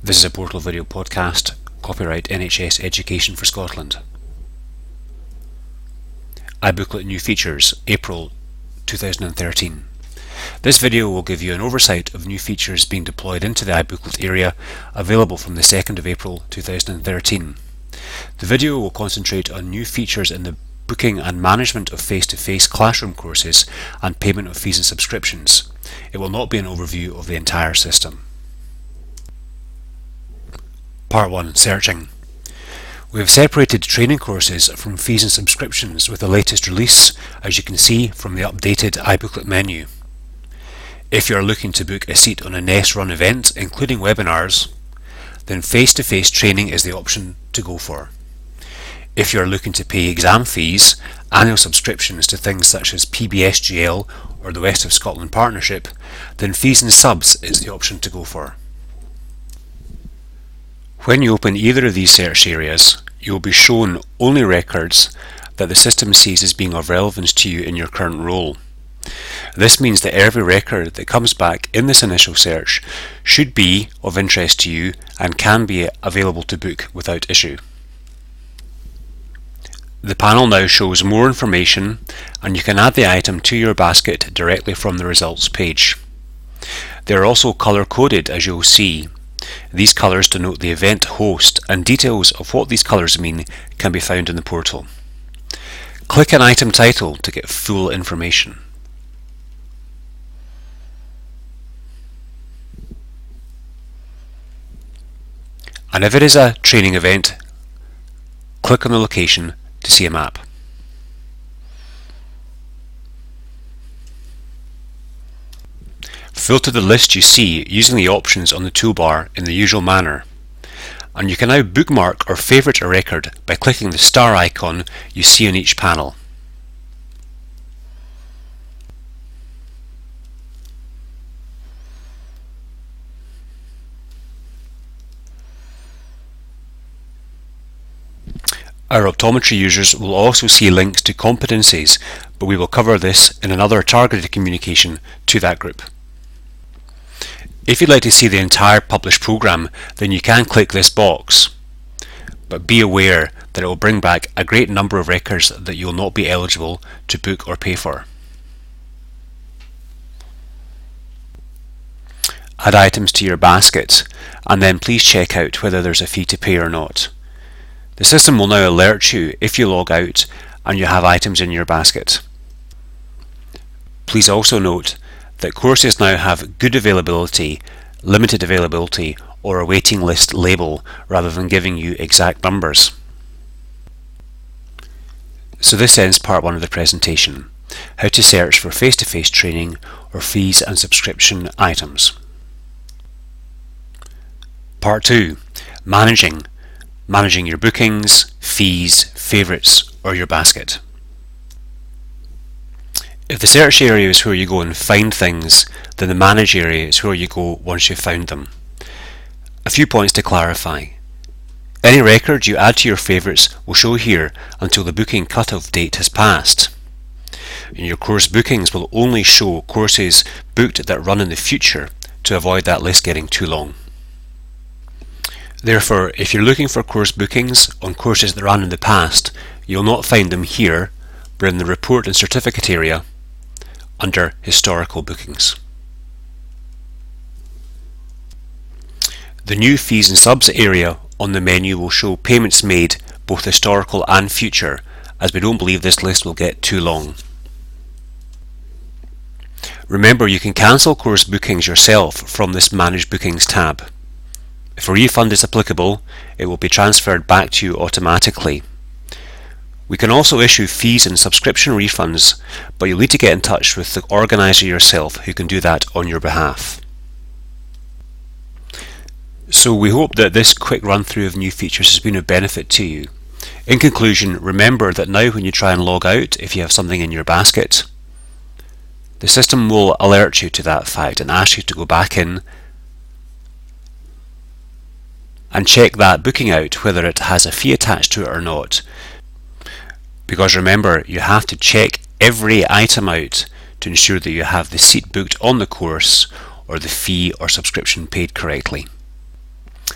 This is a Portal Video podcast, copyright NHS Education for Scotland. iBooklet New Features, April 2013. This video will give you an oversight of new features being deployed into the iBooklet area available from the 2nd of April 2013. The video will concentrate on new features in the booking and management of face-to-face -face classroom courses and payment of fees and subscriptions. It will not be an overview of the entire system. Part 1 Searching We have separated training courses from fees and subscriptions with the latest release, as you can see from the updated iBooklet menu. If you are looking to book a seat on a NES run event, including webinars, then face-to-face -face training is the option to go for. If you are looking to pay exam fees, annual subscriptions to things such as PBSGL or the West of Scotland Partnership, then fees and subs is the option to go for. When you open either of these search areas, you will be shown only records that the system sees as being of relevance to you in your current role. This means that every record that comes back in this initial search should be of interest to you and can be available to book without issue. The panel now shows more information and you can add the item to your basket directly from the results page. They are also color coded as you'll see these colours denote the event host and details of what these colours mean can be found in the portal. Click an item title to get full information. And if it is a training event, click on the location to see a map. Filter the list you see using the options on the toolbar in the usual manner. And you can now bookmark or favourite a record by clicking the star icon you see on each panel. Our optometry users will also see links to competencies, but we will cover this in another targeted communication to that group. If you'd like to see the entire published program, then you can click this box. But be aware that it will bring back a great number of records that you'll not be eligible to book or pay for. Add items to your basket and then please check out whether there's a fee to pay or not. The system will now alert you if you log out and you have items in your basket. Please also note that courses now have good availability, limited availability, or a waiting list label rather than giving you exact numbers. So this ends part one of the presentation, how to search for face-to-face -face training or fees and subscription items. Part two, managing, managing your bookings, fees, favourites or your basket. If the search area is where you go and find things, then the manage area is where you go once you've found them. A few points to clarify. Any record you add to your favourites will show here until the booking cut-off date has passed. And your course bookings will only show courses booked that run in the future to avoid that list getting too long. Therefore, if you're looking for course bookings on courses that ran in the past, you'll not find them here, but in the report and certificate area under Historical Bookings. The new Fees and Subs area on the menu will show payments made both historical and future as we don't believe this list will get too long. Remember you can cancel course bookings yourself from this Manage Bookings tab. If a refund is applicable, it will be transferred back to you automatically. We can also issue fees and subscription refunds, but you'll need to get in touch with the organiser yourself who can do that on your behalf. So we hope that this quick run through of new features has been of benefit to you. In conclusion, remember that now when you try and log out, if you have something in your basket, the system will alert you to that fact and ask you to go back in and check that booking out whether it has a fee attached to it or not because remember, you have to check every item out to ensure that you have the seat booked on the course or the fee or subscription paid correctly.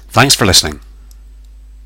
Thanks for listening.